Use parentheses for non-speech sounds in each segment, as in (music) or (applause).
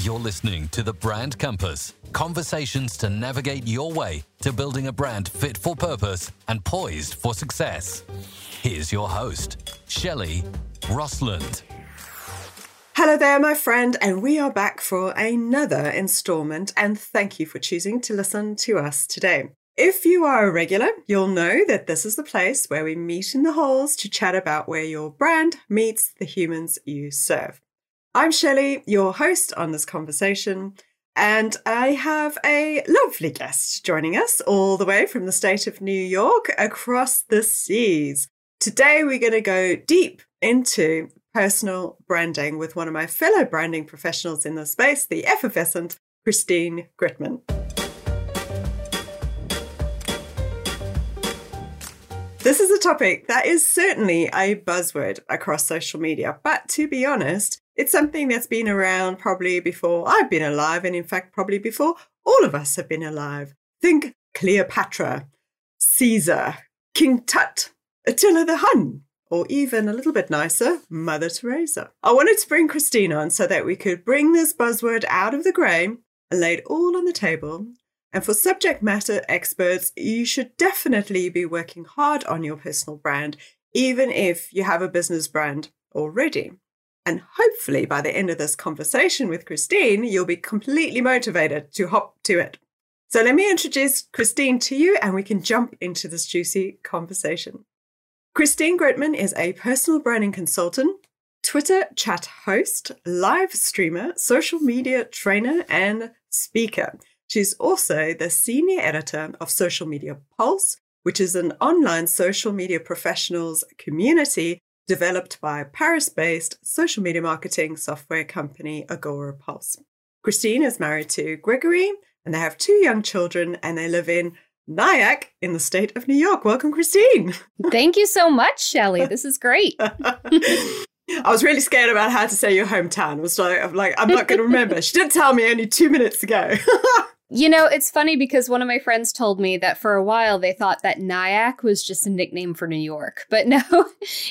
You're listening to the Brand Compass conversations to navigate your way to building a brand fit for purpose and poised for success. Here's your host, Shelley Röstlund. Hello there, my friend, and we are back for another installment. And thank you for choosing to listen to us today. If you are a regular, you'll know that this is the place where we meet in the halls to chat about where your brand meets the humans you serve. I'm Shelley, your host on this conversation, and I have a lovely guest joining us all the way from the state of New York across the seas. Today, we're going to go deep into personal branding with one of my fellow branding professionals in the space, the effervescent Christine Gritmon. This is a topic that is certainly a buzzword across social media, but to be honest, it's something that's been around probably before I've been alive, and in fact, probably before all of us have been alive. Think Cleopatra, Caesar, King Tut, Attila the Hun, or even a little bit nicer, Mother Teresa. I wanted to bring Christine on so that we could bring this buzzword out of the grey and lay it all on the table. And for subject matter experts, you should definitely be working hard on your personal brand, even if you have a business brand already. And hopefully, by the end of this conversation with Christine, you'll be completely motivated to hop to it. So, let me introduce Christine to you and we can jump into this juicy conversation. Christine Gritmon is a personal branding consultant, Twitter chat host, live streamer, social media trainer, and speaker. She's also the senior editor of Social Media Pulse, which is an online social media professionals community developed by Paris based social media marketing software company Agorapulse. Christine is married to Gregory, and they have two young children, and they live in Nyack in the state of New York. Welcome, Christine. Thank you so much, Shelley. This is great. (laughs) I was really scared about how to say your hometown. I was like, I'm like, I'm not going to remember. she did tell me only two minutes ago. (laughs) You know, it's funny because one of my friends told me that for a while they thought that Nyack was just a nickname for New York. (laughs) But no,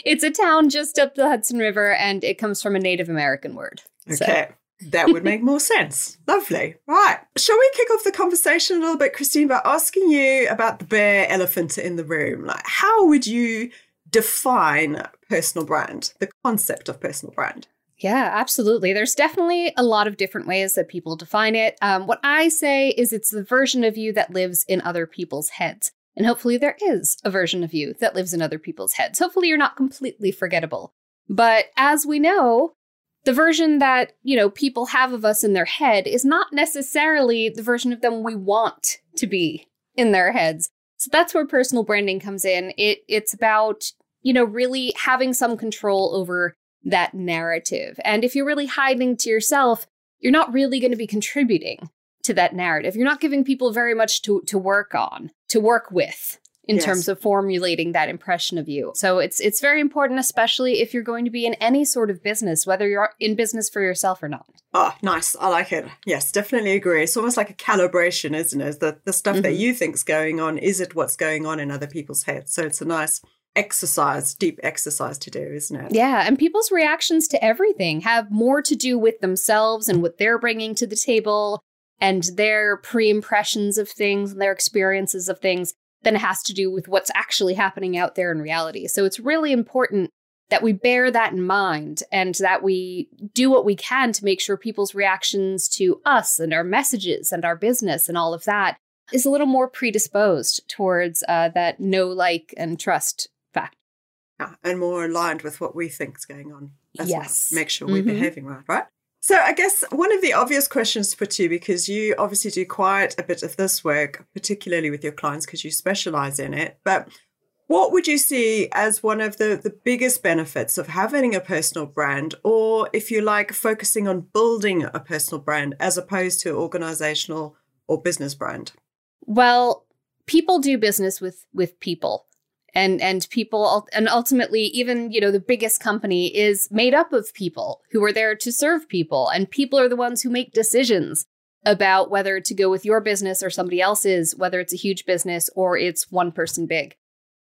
it's a town just up the Hudson River and it comes from a Native American word. Okay. So. that would make more sense. Lovely. Right. Shall we kick off the conversation a little bit, Christine, by asking you about the bare elephant in the room? Like, how would you define personal brand, the concept of personal brand? Yeah, absolutely. There's definitely a lot of different ways that people define it. Um, what I say is it's the version of you that lives in other people's heads. And hopefully, there is a version of you that lives in other people's heads. Hopefully, you're not completely forgettable. But as we know, the version that, you know, people have of us in their head is not necessarily the version of them we want to be in their heads. So that's where personal branding comes in. It it's about, you know, really having some control over that narrative. And if you're really hiding to yourself, you're not really going to be contributing to that narrative. You're not giving people very much to, to work on, to work with in yes. terms of formulating that impression of you. So it's it's very important especially if you're going to be in any sort of business whether you're in business for yourself or not. Oh, nice. I like it. Yes, definitely agree. It's almost like a calibration, isn't it? The the stuff mm-hmm. that you think's going on is it what's going on in other people's heads. So it's a nice exercise, deep exercise to do, isn't it? Yeah. And people's reactions to everything have more to do with themselves and what they're bringing to the table and their pre impressions of things and their experiences of things than it has to do with what's actually happening out there in reality. So it's really important that we bear that in mind and that we do what we can to make sure people's reactions to us and our messages and our business and all of that is a little more predisposed towards uh, that know, like, and trust. Yeah, and more aligned with what we think is going on. As yes. Well. Make sure we're mm-hmm. behaving right, right? So I guess one of the obvious questions to put to you, because you obviously do quite a bit of this work, particularly with your clients, because you specialize in it. But what would you see as one of the, the biggest benefits of having a personal brand, or if you like, focusing on building a personal brand as opposed to organizational or business brand? Well, people do business with with people and and people and ultimately even you know the biggest company is made up of people who are there to serve people and people are the ones who make decisions about whether to go with your business or somebody else's whether it's a huge business or it's one person big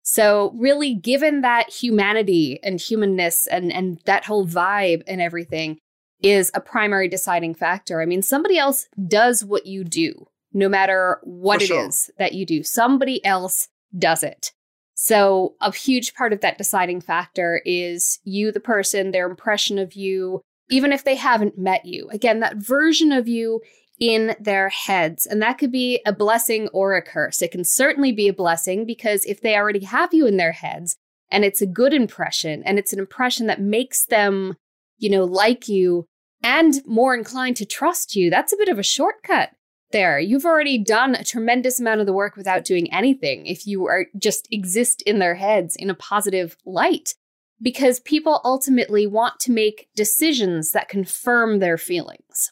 so really given that humanity and humanness and and that whole vibe and everything is a primary deciding factor. I mean, somebody else does what you do, no matter what For it sure. is that you do. Somebody else does it. So, a huge part of that deciding factor is you, the person, their impression of you, even if they haven't met you. Again, that version of you in their heads. And that could be a blessing or a curse. It can certainly be a blessing because if they already have you in their heads and it's a good impression and it's an impression that makes them, you know, like you and more inclined to trust you, that's a bit of a shortcut there. You've already done a tremendous amount of the work without doing anything if you are just exist in their heads in a positive light. Because people ultimately want to make decisions that confirm their feelings.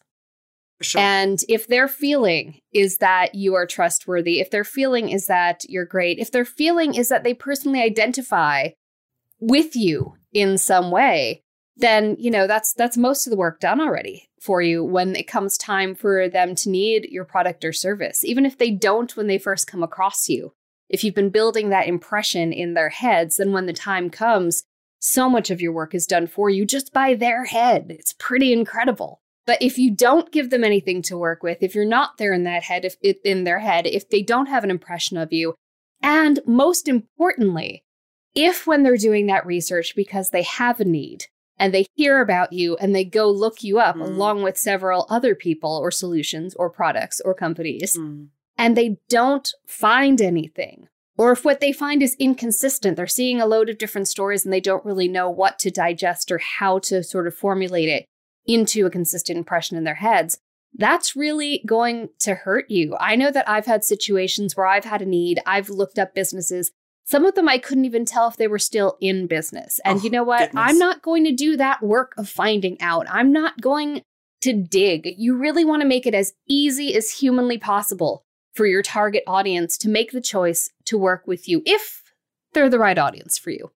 Sure. And if their feeling is that you are trustworthy, if their feeling is that you're great, if their feeling is that they personally identify with you in some way, then you know that's that's most of the work done already for you when it comes time for them to need your product or service. Even if they don't when they first come across you. If you've been building that impression in their heads, then when the time comes, so much of your work is done for you just by their head. It's pretty incredible. But if you don't give them anything to work with, if you're not there in that head, if in their head, if they don't have an impression of you, and most importantly, if when they're doing that research because they have a need and they hear about you and they go look you up Mm. along with several other people or solutions or products or companies Mm. and they don't find anything, or if what they find is inconsistent, they're seeing a load of different stories and they don't really know what to digest or how to sort of formulate it into a consistent impression in their heads, that's really going to hurt you. I know that I've had situations where I've had a need, I've looked up businesses. Some of them I couldn't even tell if they were still in business. And Oh, you know what? goodness. I'm not going to do that work of finding out. I'm not going to dig. You really want to make it as easy as humanly possible for your target audience to make the choice to work with you if they're the right audience for you.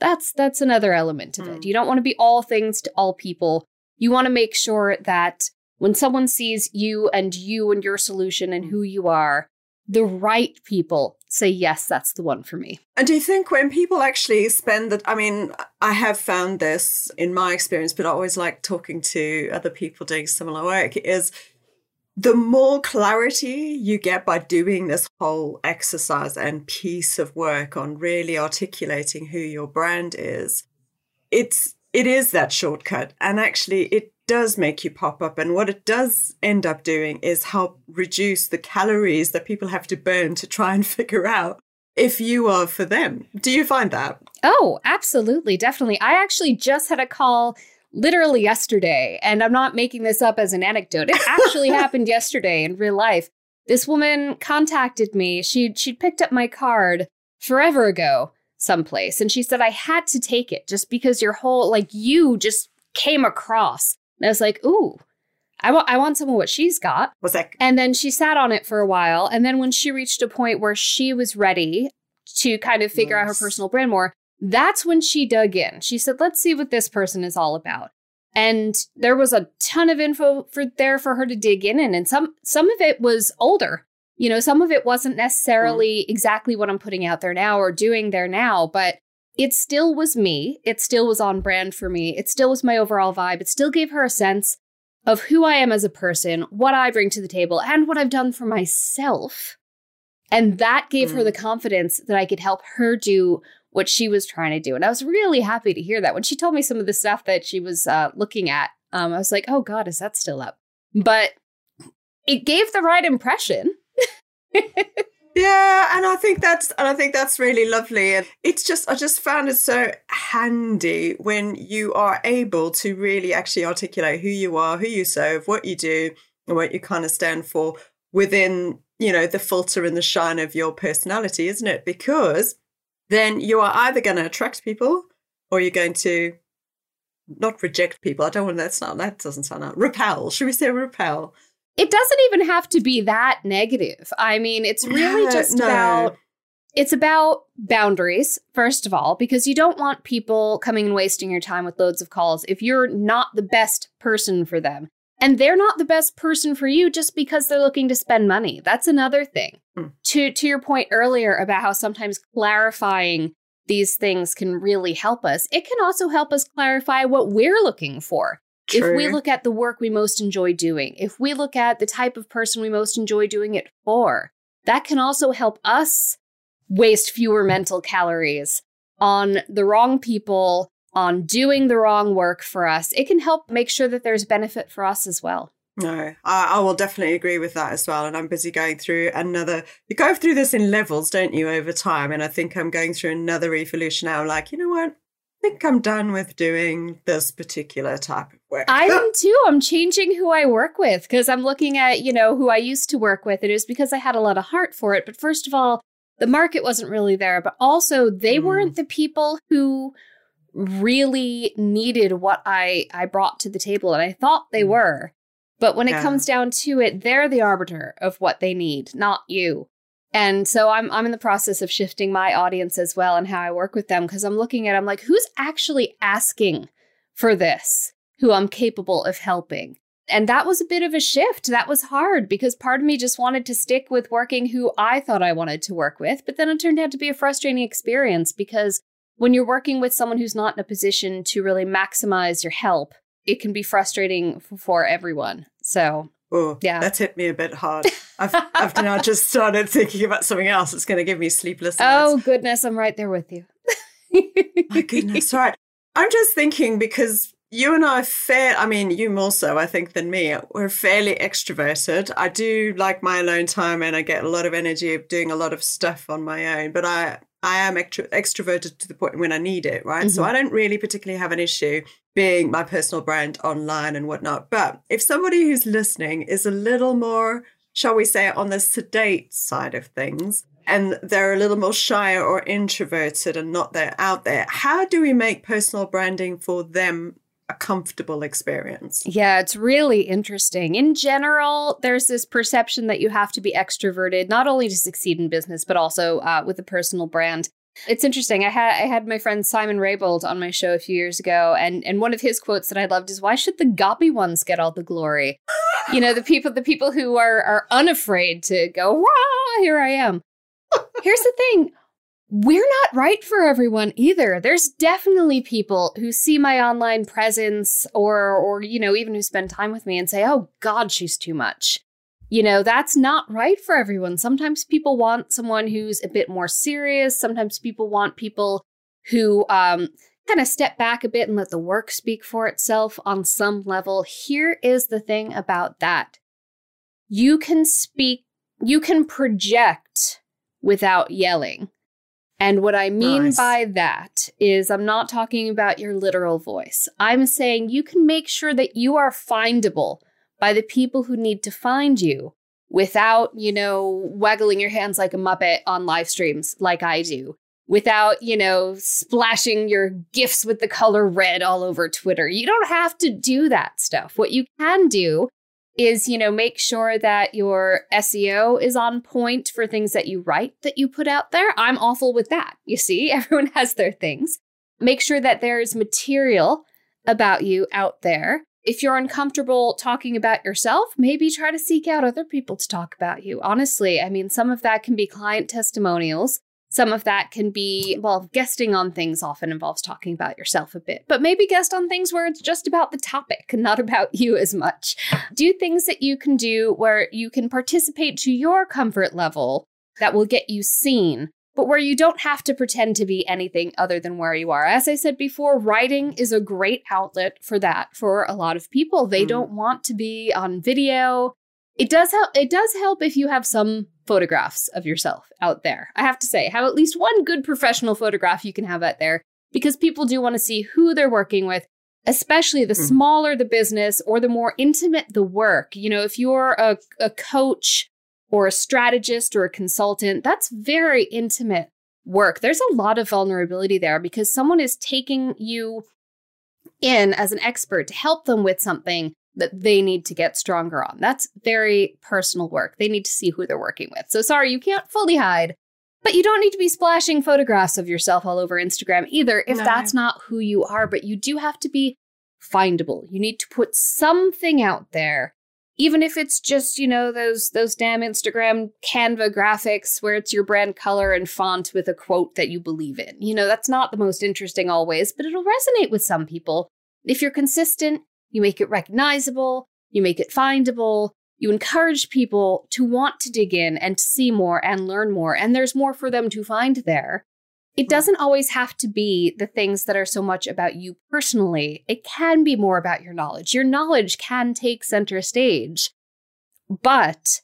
That's that's another element of it. Mm. You don't want to be all things to all people. You want to make sure that when someone sees you and you and your solution and who you are, the right people say yes, that's the one for me. And do you think when people actually spend that? I mean, I have found this in my experience, but I always like talking to other people doing similar work. Is the more clarity you get by doing this whole exercise and piece of work on really articulating who your brand is, it's it is that shortcut, and actually it does make you pop up. And what it does end up doing is help reduce the calories that people have to burn to try and (laughs) figure out if you are for them. Do you find that? Oh, absolutely, definitely. I actually just had a call literally yesterday, and I'm not making this up as an anecdote. It actually (laughs) happened yesterday in real life. This woman contacted me. She she'd picked up my card forever ago someplace and she said I had to take it just because your whole like you just came across. And I was like, "Ooh, I want I want some of what she's got." Was that And then she sat on it for a while. And then when she reached a point where she was ready to kind of figure out her personal brand more, that's when she dug in. She said, let's see what this person is all about. And there was a ton of info for there for her to dig in in. And some some of it was older. You know, some of it wasn't mm-hmm. necessarily exactly what I'm putting out there now or doing there now, but it still was me. It still was on brand for me. It still was my overall vibe. It still gave her a sense of who I am as a person, what I bring to the table, and what I've done for myself. And that gave her Mm. the confidence that I could help her do what she was trying to do. And I was really happy to hear that. When she told me some of the stuff that she was uh, looking at, um, I was like, oh God, is that still up? But it gave the right impression. (laughs) Yeah, and I think that's and I think that's really lovely. And it's just I just found it so handy when you are able to really actually articulate who you are, who you serve, what you do, and what you kind of stand for within, you know, the filter and the shine of your personality, isn't it? Because then you are either going to attract people or you're going to not reject people. I don't want that's not that doesn't sound out repel. Should we say repel? It doesn't even have to be that negative. I mean, it's really Yeah, just no. about it's about boundaries, first of all, because you don't want people coming and wasting your time with loads of calls if you're not the best person for them. And they're not the best person for you just because they're looking to spend money. That's another thing. Hmm. To to your point earlier about how sometimes clarifying these things can really help us. It can also help us clarify what we're looking for. True. If we look at the work we most enjoy doing, if we look at the type of person we most enjoy doing it for, that can also help us waste fewer mental calories on the wrong people, on doing the wrong work for us. It can help make sure that there's benefit for us as well. No, I, I, will definitely agree with that as well. And I'm busy going through another, you go through this in levels, don't you, over time? And I think I'm going through another evolution now. Like, you know what? I think I'm done with doing this particular type of work. I am (laughs) too. I'm changing who I work with because I'm looking at, you know, who I used to work with. It is because I had a lot of heart for it. But first of all, the market wasn't really there, but also they mm. weren't the people who really needed what I I brought to the table and I thought they mm. were. But when yeah. it comes down to it, they're the arbiter of what they need, not you. And so I'm I'm in the process of shifting my audience as well and how I work with them because I'm looking at I'm like who's actually asking for this? Who I'm capable of helping. And that was a bit of a shift. That was hard because part of me just wanted to stick with working who I thought I wanted to work with, but then it turned out to be a frustrating experience because when you're working with someone who's not in a position to really maximize your help, it can be frustrating for everyone. So, oh, yeah, that's hit me a bit hard. (laughs) I've, I've now just started thinking about something else that's going to give me sleepless nights. Oh, goodness. I'm right there with you. My goodness. (laughs) Right. I'm just thinking because you and I are fair. I mean, you more so, I think, than me. We're fairly extroverted. I do like my alone time, and I get a lot of energy of doing a lot of stuff on my own. But I, I am extro- extroverted to the point when I need it, right? Mm-hmm. So I don't really particularly have an issue being my personal brand online and whatnot. But if somebody who's listening is a little more, shall we say, on the sedate side of things, and they're a little more shy or introverted and not there out there, how do we make personal branding for them a comfortable experience. Yeah, it's really interesting. In general, there's this perception that you have to be extroverted, not only to succeed in business, but also uh, with a personal brand. It's interesting. I had I had my friend Simon Raybould on my show a few years ago, and and one of his quotes that I loved is, "Why should the gobby ones get all the glory?" (laughs) you know, the people the people who are are unafraid to go, "Rah, here I am." Here's the thing: we're not right for everyone either. There's definitely people who see my online presence or or you know even who spend time with me and say, "Oh god, she's too much." You know, that's not right for everyone. Sometimes people want someone who's a bit more serious. Sometimes people want people who um kind of step back a bit and let the work speak for itself on some level. Here is the thing about that. You can speak, you can project without yelling. And what I mean nice. by that is, I'm not talking about your literal voice. I'm saying you can make sure that you are findable by the people who need to find you without, you know, waggling your hands like a Muppet on live streams like I do, without, you know, splashing your gifts with the color red all over Twitter. You don't have to do that stuff. What you can do is you know make sure that your SEO is on point for things that you write that you put out there. I'm awful with that. (laughs) You see, everyone has their things. Make sure that there's material about you out there. If you're uncomfortable talking about yourself, maybe try to seek out other people to talk about you. Honestly, I mean, some of that can be client testimonials. Some of that can be, well, guesting on things often involves talking about yourself a bit, but maybe guest on things where it's just about the topic, and not about you as much. Do things that you can do where you can participate to your comfort level that will get you seen, but where you don't have to pretend to be anything other than where you are. As I said before, writing is a great outlet for that for a lot of people. They mm. don't want to be on video. It does help it does help if you have some photographs of yourself out there. I have to say, have at least one good professional photograph you can have out there because people do want to see who they're working with, especially the mm. smaller the business or the more intimate the work. You know, if you're a, a coach or a strategist or a consultant, that's very intimate work. There's a lot of vulnerability there because someone is taking you in as an expert to help them with something that they need to get stronger on. That's very personal work. They need to see who they're working with. So sorry, you can't fully hide, but you don't need to be splashing photographs of yourself all over Instagram either if no. that's not who you are. But you do have to be findable. You need to put something out there. Even if it's just, you know, those those damn Instagram Canva graphics where it's your brand color and font with a quote that you believe in. You know, that's not the most interesting always, but it'll resonate with some people. If you're consistent, you make it recognizable, you make it findable, you encourage people to want to dig in and to see more and learn more, and there's more for them to find there. It doesn't always have to be the things that are so much about you personally. It can be more about your knowledge. Your knowledge can take center stage, but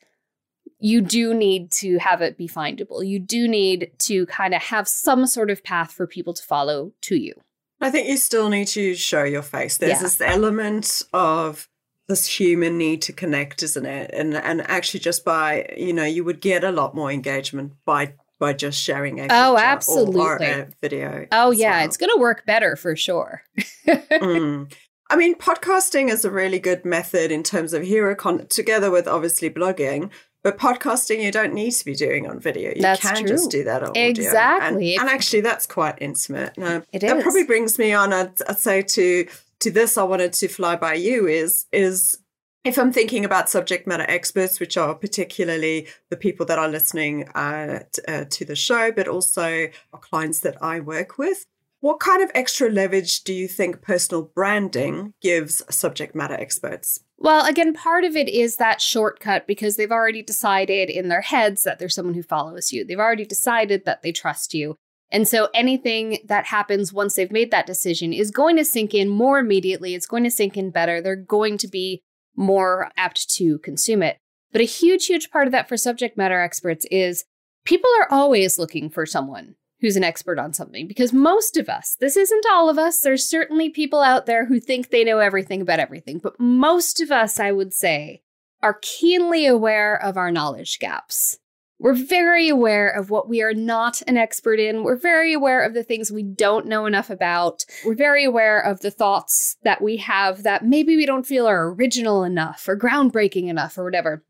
you do need to have it be findable. You do need to kind of have some sort of path for people to follow to you. I think you still need to show your face. There's Yeah. this element of this human need to connect, isn't it? And and actually just by, you know, you would get a lot more engagement by by just sharing a Oh, picture or- or, absolutely. a video. Oh, yeah, well. it's going to work better for sure. (laughs) Mm. I mean, podcasting is a really good method in terms of hero content, together with obviously blogging. But podcasting, you don't need to be doing on video. You That's can true. just do that on audio. Exactly. And, and actually, that's quite intimate. No, It that is. probably brings me on. I'd, I'd say to to this, I wanted to fly by you is is if I'm thinking about subject matter experts, which are particularly the people that are listening uh, t- uh, to the show, but also our clients that I work with. What kind of extra leverage do you think personal branding gives subject matter experts? Well, again, part of it is that shortcut because they've already decided in their heads that there's someone who follows you. They've already decided that they trust you. And so anything that happens once they've made that decision is going to sink in more immediately. It's going to sink in better. They're going to be more apt to consume it. But a huge, huge part of that for subject matter experts is people are always looking for someone who's an expert on something because most of us, this isn't all of us, there's certainly people out there who think they know everything about everything, but most of us, I would say, are keenly aware of our knowledge gaps. We're very aware of what we are not an expert in. We're very aware of the things we don't know enough about. We're very aware of the thoughts that we have that maybe we don't feel are original enough or groundbreaking enough or whatever.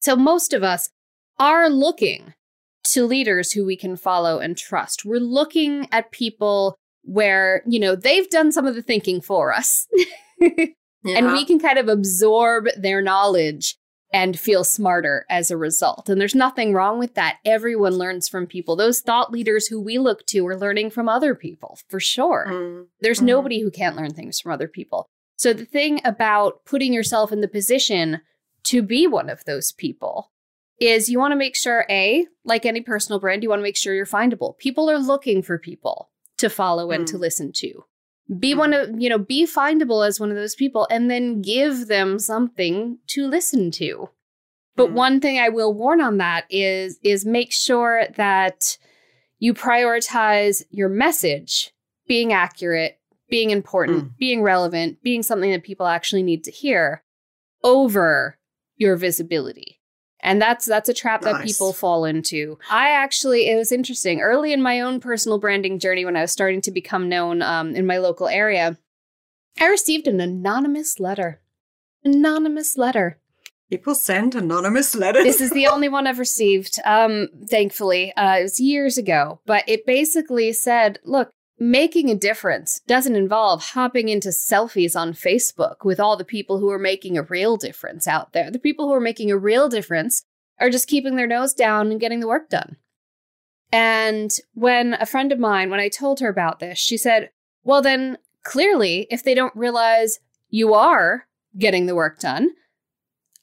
So, most of us are looking to leaders who we can follow and trust. We're looking at people where, you know, they've done some of the thinking for us. (laughs) And we can kind of absorb their knowledge and feel smarter as a result. And there's nothing wrong with that. Everyone learns from people. Those thought leaders who we look to are learning from other people, for sure. Mm. There's Mhm. nobody who can't learn things from other people. So the thing about putting yourself in the position to be one of those people is you want to make sure A, like any personal brand, you want to make sure you're findable. People are looking for people to follow and to Mm. listen to. Be Mm. one of, you know, be findable as one of those people and then give them something to listen to. But Mm. one thing I will warn on that is is make sure that you prioritize your message being accurate, being important, Mm. being relevant, being something that people actually need to hear over your visibility. And that's that's a trap that people fall into. I actually it was interesting early in my own personal branding journey when I was starting to become known um, in my local area. I received an anonymous letter. Anonymous letter People send anonymous letters. this is the (laughs) only one I've received, um, thankfully. Uh, it was years ago, but it basically said, look, making a difference doesn't involve hopping into selfies on Facebook with all the people who are making a real difference out there. The people who are making a real difference are just keeping their nose down and getting the work done. And when a friend of mine, when I told her about this, she said, well, then clearly, if they don't realize you are getting the work done,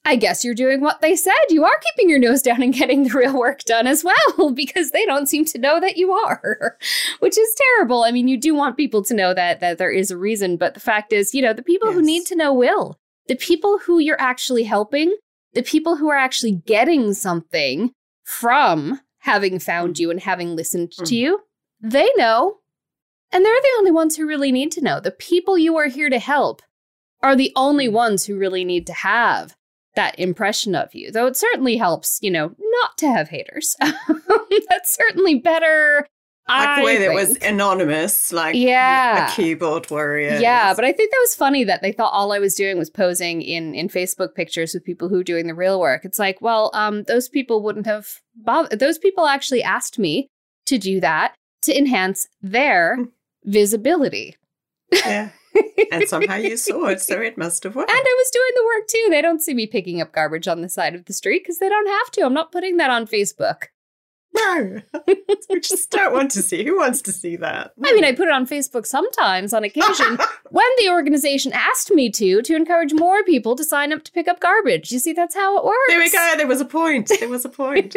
I guess you're doing what they said. You are keeping your nose down and getting the real work done as well, (laughs) because they don't seem to know that you are, (laughs) which is terrible. I mean, you do want people to know that that there is a reason, but the fact is, you know, the people who need to know will. The people who you're actually helping, the people who are actually getting something from having found you and having listened to Mm. you, they know. And they're the only ones who really need to know. The people you are here to help are the only Mm. ones who really need to have that impression of you. Though it certainly helps, you know, not to have haters. (laughs) That's certainly better. like the way that was anonymous, like Yeah. a keyboard warrior. Yeah, but I think that was funny that they thought all I was doing was posing in in Facebook pictures with people who were doing the real work. It's like, well, um, those people wouldn't have bothered. Those people actually asked me to do that to enhance their Hmm. visibility. yeah. (laughs) and somehow you (laughs) saw it, so it must have worked. And I was doing the work too. They don't see me picking up garbage on the side of the street because they don't have to. I'm not putting that on Facebook. No, (laughs) we just don't want to see. Who wants to see that? I mean, I hmm. put it on Facebook sometimes on occasion (laughs) when the organization asked me to, to encourage more people to sign up to pick up garbage. You see, that's how it works. There we go. There was a point. There was a point.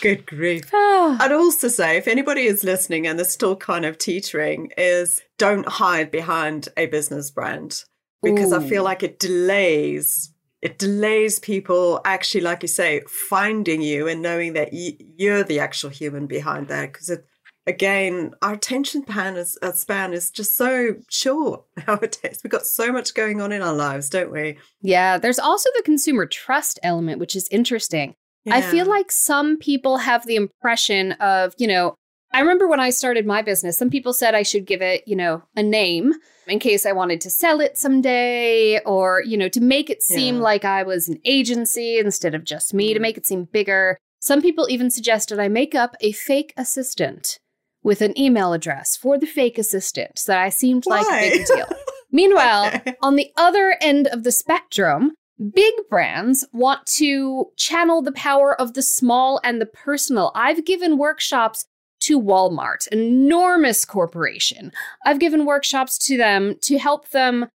Good grief. I'd also say if anybody is listening and they're still kind of teetering, is don't hide behind a business brand because Ooh. I feel like it delays it delays people actually like you say finding you and knowing that you're the actual human behind that because it again our attention span is, uh, span is just so short (laughs) nowadays we've got so much going on in our lives don't we yeah there's also the consumer trust element which is interesting yeah. I feel like some people have the impression of, you know, I remember when I started my business, some people said I should give it, you know, a name in case I wanted to sell it someday or, you know, to make it seem yeah. like I was an agency instead of just me, to mm. make it seem bigger. Some people even suggested I make up a fake assistant with an email address for the fake assistant so that I seemed Why? like a big deal. Meanwhile, (laughs) okay. on the other end of the spectrum, Big brands want to channel the power of the small and the personal. I've given workshops to Walmart, an enormous corporation. I've given workshops to them to help them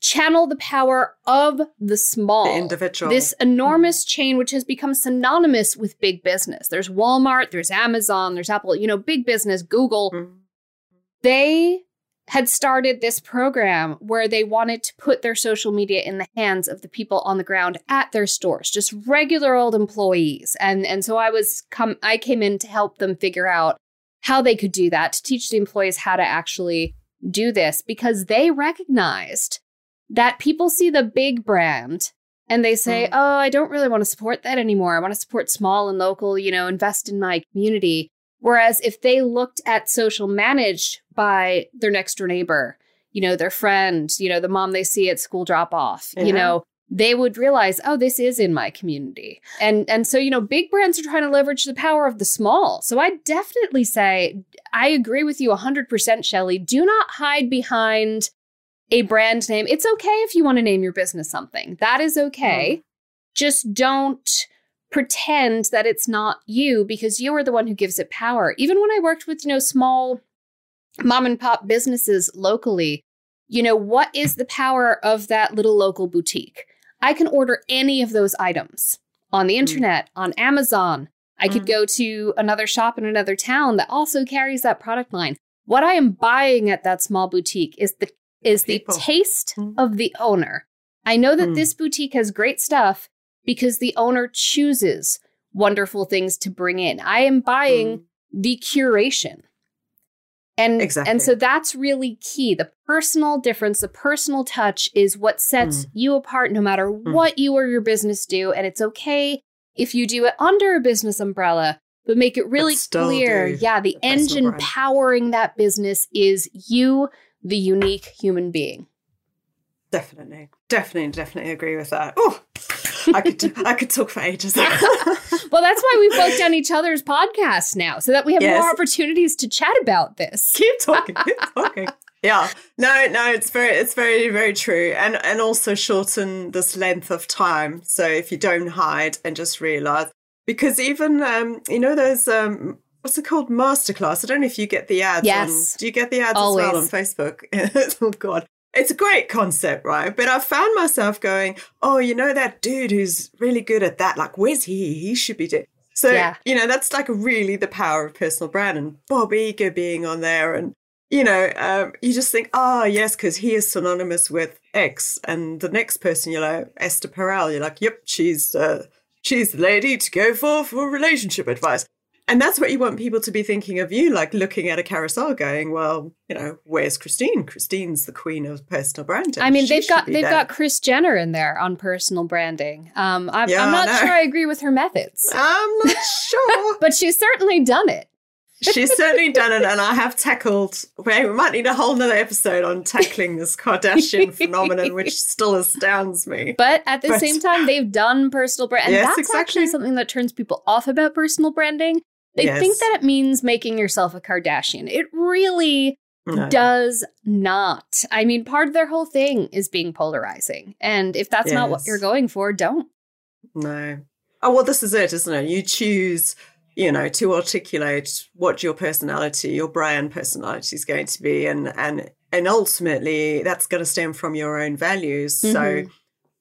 channel the power of the small the individual this enormous chain which has become synonymous with big business there's walmart there's amazon there's apple you know big business google mm-hmm. they had started this program where they wanted to put their social media in the hands of the people on the ground at their stores, just regular old employees. And and so I was come I came in to help them figure out how they could do that, to teach the employees how to actually do this because they recognized that people see the big brand and they say, mm. "Oh, I don't really want to support that anymore. I want to support small and local, you know, invest in my community." Whereas if they looked at social managed by their next door neighbor, you know, their friend, you know, the mom they see at school drop off, you know, they would realize, oh, this is in my community. And and so, you know, big brands are trying to leverage the power of the small. So I definitely say I agree with you 100%, Shelley. Do not hide behind a brand name. It's okay if you want to name your business something. That is okay. Mm. Just don't pretend that it's not you because you are the one who gives it power. Even when I worked with, you know, small mom and pop businesses locally, you know, what is the power of that little local boutique? I can order any of those items on the mm. internet, mm. on Amazon. I mm. could go to another shop in another town that also carries that product line. What I am buying at that small boutique is the is People. the taste mm. of the owner. I know that mm. this boutique has great stuff because the owner chooses wonderful things to bring in. I am buying mm. the curation. And exactly. and so that's really key. The personal difference, the personal touch is what sets mm. you apart no matter mm. what you or your business do and it's okay if you do it under a business umbrella, but make it really clear, yeah, the engine powering that business is you, the unique human being. Definitely. Definitely, definitely agree with that. Oh, I could I could talk for ages. (laughs) well, that's why we've both done each other's podcasts now, so that we have yes. more opportunities to chat about this. Keep talking, keep talking. Yeah, no, no, it's very, it's very, very true, and and also shorten this length of time. So if you don't hide and just realize, because even um, you know those um, what's it called masterclass. I don't know if you get the ads. Yes. On, do you get the ads Always. as well on Facebook? (laughs) oh God, it's a great concept, right? But I found myself going, oh, you know, that dude who's really good at that, like, where's he? He should be doing. So, yeah. you know, that's like really the power of personal brand and Bob Iger being on there. And, you know, um, you just think, oh, yes, because he is synonymous with X. And the next person, you know, Esther Perel, you're like, yep, she's, uh, she's the lady to go for for relationship advice. And that's what you want people to be thinking of you, like looking at a carousel going, well, you know, where's Christine? Christine's the queen of personal branding. I mean, she they've got they've there. got Kris Jenner in there on personal branding. Um, I'm, yeah, I'm not sure I agree with her methods. (laughs) I'm not sure. (laughs) but she's certainly done it. She's certainly (laughs) done it, and I have tackled. We might need a whole nother episode on tackling this Kardashian phenomenon, which still astounds me. But at the but, same time, they've done personal brand, and yes, that's exactly. actually something that turns people off about personal branding they yes. think that it means making yourself a Kardashian. It really no. does not. I mean, part of their whole thing is being polarizing. And if that's yes. not what you're going for, don't. No. Oh well, this is it, isn't it? You choose, you know, to articulate what your personality, your brand personality is going to be, and and and ultimately that's going to stem from your own values. Mhm. So.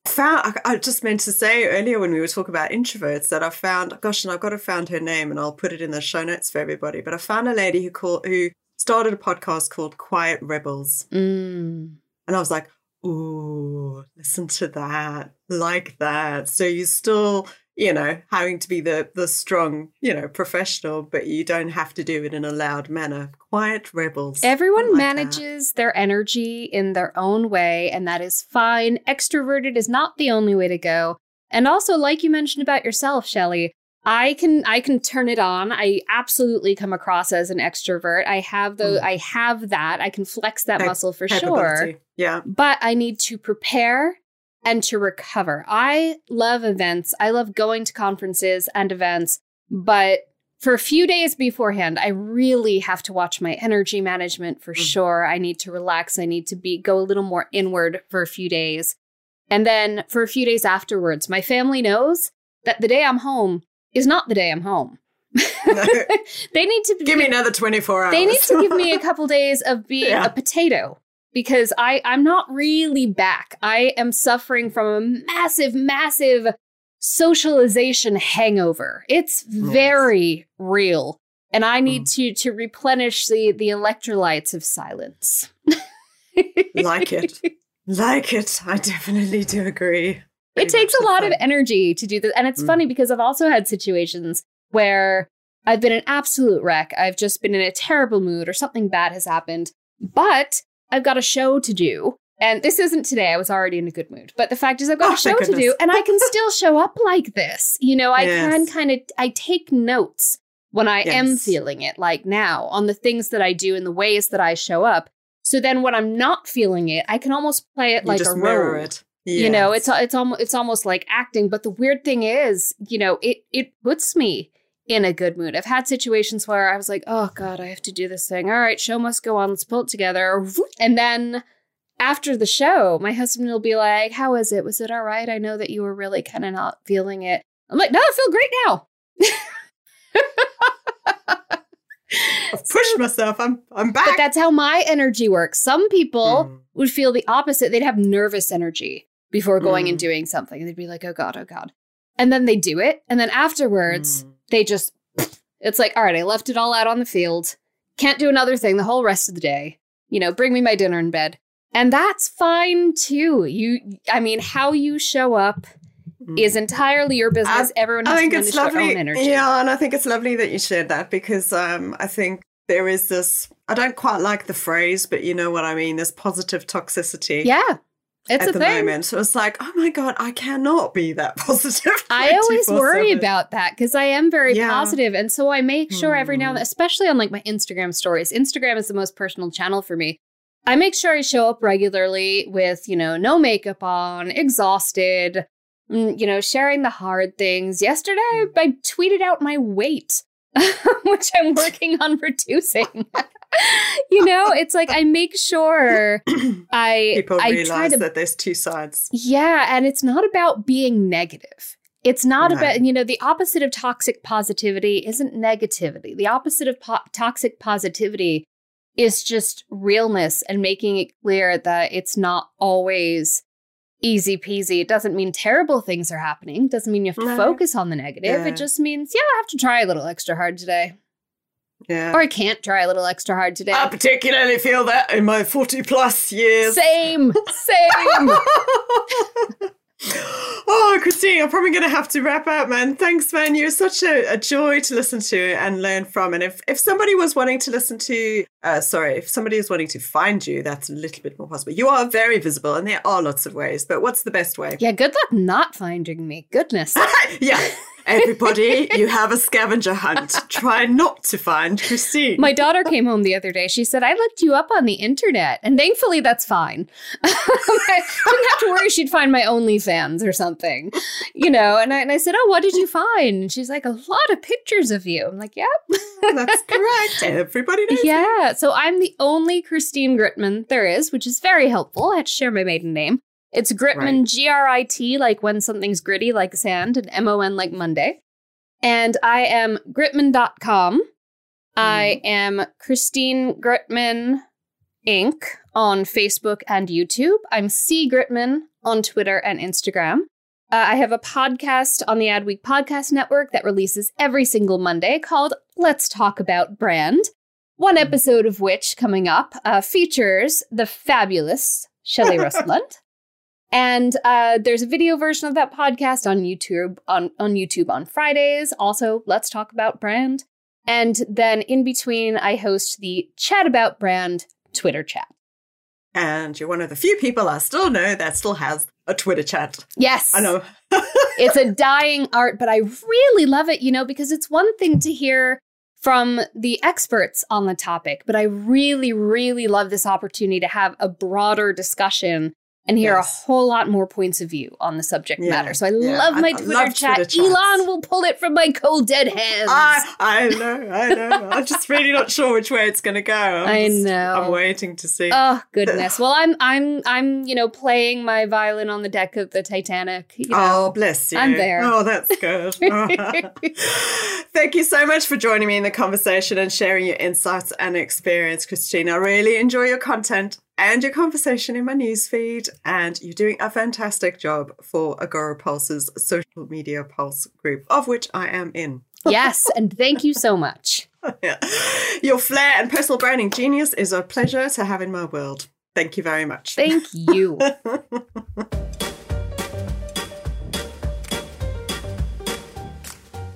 Found, I- I just meant to say earlier when we were talking about introverts that I found, gosh, and I've got to find her name and I'll put it in the show notes for everybody. But I found a lady who called, who started a podcast called Quiet Rebels. Mm. And I was like, ooh, listen to that. Like that. So you're still, you know, having to be the the strong, you know, professional, but you don't have to do it in a loud manner. Quiet rebels. Everyone like that. manages their energy in their own way, and that is fine. Extroverted is not the only way to go. And also, like you mentioned about yourself, Shelley, I can I can turn it on. I absolutely come across as an extrovert. I have the Mm. I have that. I can flex that muscle for sure. Yeah. But I need to prepare and to recover. I love events. I love going to conferences and events, but for a few days beforehand, I really have to watch my energy management for Mm. sure. I need to relax. I need to be go a little more inward for a few days. And then for a few days afterwards, my family knows that the day I'm home is not the day I'm home. (laughs) (laughs) they need to Give me another 24 hours. they need to give me a couple days of (laughs) being Yeah. a potato because I I'm not really back. I am suffering from a massive massive socialization hangover. It's very real. And I need Mm. to to replenish the the electrolytes of silence. (laughs) like it. Like it. I definitely do agree. it takes a lot of energy to do this. And it's Mm. funny because I've also had situations where I've been an absolute wreck. I've just been in a terrible mood or something bad has happened, but I've got a show to do. And this isn't today. I was already in a good mood. But the fact is I've got Oh, a show to do and I can (laughs) still show up like this. You know, I can kind of I take notes when I am feeling it like now on the things that I do and the ways that I show up. So then when I'm not feeling it, I can almost play it You like just a mirror role. it. You know, it's it's almost it's almost like acting. But the weird thing is, you know, it it puts me in a good mood. I've had situations where I was like, oh god, I have to do this thing. All right, show must go on. Let's pull it together. And then after the show, my husband will be like, "How is it? Was it all right? I know that you were really kind of not feeling it." I'm like, "No, I feel great now." (laughs) I've pushed myself. I'm I'm back. But that's how my energy works. Some people Mm. would feel the opposite. They'd have nervous energy before going and Mm. doing something. They'd be like, oh God, oh God. And then they do it. And then afterwards, Mm. They just, it's like, all right, I left it all out on the field. Can't do another thing the whole rest of the day. You know, bring me my dinner in bed. And that's fine too. You, I mean, how you show up Mm. is entirely your business. Everyone has I think to it's manage their lovely. own energy. Yeah, and I think it's lovely that you shared that because um, I think there is this. I don't quite like the phrase, but you know what I mean. This positive toxicity. Yeah. It's at a the thing. moment, so it's like, oh my god, I cannot be that (laughs) positive. I always worry about that because I am very Yeah. positive, and so I make sure every now and Hmm. then, especially on like my Instagram stories. Instagram is the most personal channel for me. I make sure I show up regularly with you know no makeup on, exhausted, mm, you know, sharing the hard things. Yesterday, Hmm. I tweeted out my weight, (laughs) which I'm working on reducing. (laughs) you know, it's like I make sure (clears throat) I People I realize try to that there's two sides. yeah, and it's not about being negative. It's not No. about, you know, the opposite of toxic positivity isn't negativity. The opposite of po- toxic positivity is just realness and making it clear that it's not always easy peasy. It doesn't mean terrible things are happening. It doesn't mean you have to No. focus on the negative. Yeah. It just means, yeah, I have to try a little extra hard today. Yeah. Or I can't try a little extra hard today. I particularly feel that in my 40 plus years. Same, same. (laughs) oh, Christine, I'm probably going to have to wrap up, man. Thanks, man. You're such a, a joy to listen to and learn from. And if, if somebody was wanting to listen to, uh, sorry, if somebody is wanting to find you, that's a little bit more possible. You are very visible and there are lots of ways, but what's the best way? yeah, good luck not finding me. Goodness. (laughs) yeah. Everybody, you have a scavenger hunt. Try not to find Christine. My daughter came home the other day. She said, I looked you up on the internet. And thankfully, that's fine. (laughs) I didn't have to worry she'd find my OnlyFans or something, you know. And I, and I said, Oh, what did you find? And she's like, A lot of pictures of you. I'm like, Yep. Oh, that's correct. Everybody knows. yeah. So I'm the only Christine Gritmon there is, which is very helpful. I had to share my maiden name. It's Gritmon, G R I T, like when something's gritty, like sand, and M O N, like Monday. And I am gritmon.com. I am Christine Gritmon Inc. on Facebook and YouTube. I'm C Gritmon on Twitter and Instagram. Uh, I have a podcast on the Adweek Podcast Network that releases every single Monday called Let's Talk About Brand. One episode of which, coming up, uh, features the fabulous Shelley (laughs) Röstlund. And uh, there's a video version of that podcast on YouTube on, on YouTube on Fridays. Also, let's talk about brand. And then in between, I host the Chat About Brand Twitter chat. And you're one of the few people I still know that still has a Twitter chat. Yes. I know. (laughs) it's a dying art, but I really love it, you know, because it's one thing to hear from the experts on the topic, but I really, really love this opportunity to have a broader discussion and hear yes. a whole lot more points of view on the subject yeah. matter. So I yeah. love my I, Twitter, love chat. Twitter Elon will pull it from my cold dead hands. I, I know, I know. I'm just really not sure which way it's going to go. I'm i just, know. I'm waiting to see. Oh (laughs) goodness. well, I'm I'm I'm you know playing my violin on the deck of the Titanic. You know. Oh bless you. I'm there. Oh, that's good. (laughs) (laughs) Thank you so much for joining me in the conversation and sharing your insights and experience, Christina. I really enjoy your content and your conversation in my newsfeed. And you're doing a fantastic job for Agorapulse's social media pulse group, of which I am in. (laughs) yes, and thank you so much. yeah. Your flair and personal branding genius is a pleasure to have in my world. Thank you very much. Thank you. (laughs)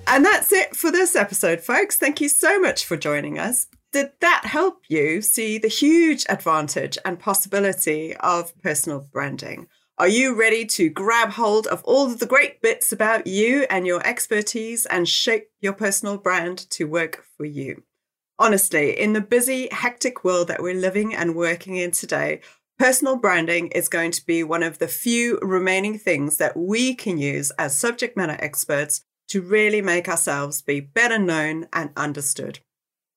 and that's it for this episode, folks. Thank you so much for joining us did that help you see the huge advantage and possibility of personal branding? Are you ready to grab hold of all of the great bits about you and your expertise and shape your personal brand to work for you? Honestly, in the busy, hectic world that we're living and working in today, personal branding is going to be one of the few remaining things that we can use as subject matter experts to really make ourselves be better known and understood.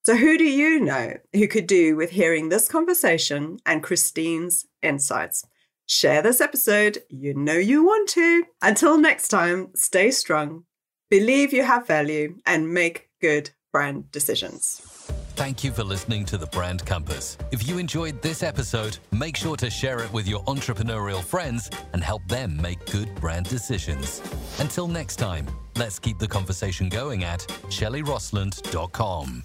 So, who do you know who could do with hearing this conversation and Christine's insights? Share this episode. You know you want to. Until next time, stay strong, believe you have value, and make good brand decisions. Thank you for listening to the Brand Compass. If you enjoyed this episode, make sure to share it with your entrepreneurial friends and help them make good brand decisions. Until next time, let's keep the conversation going at shelleyrostlund.com.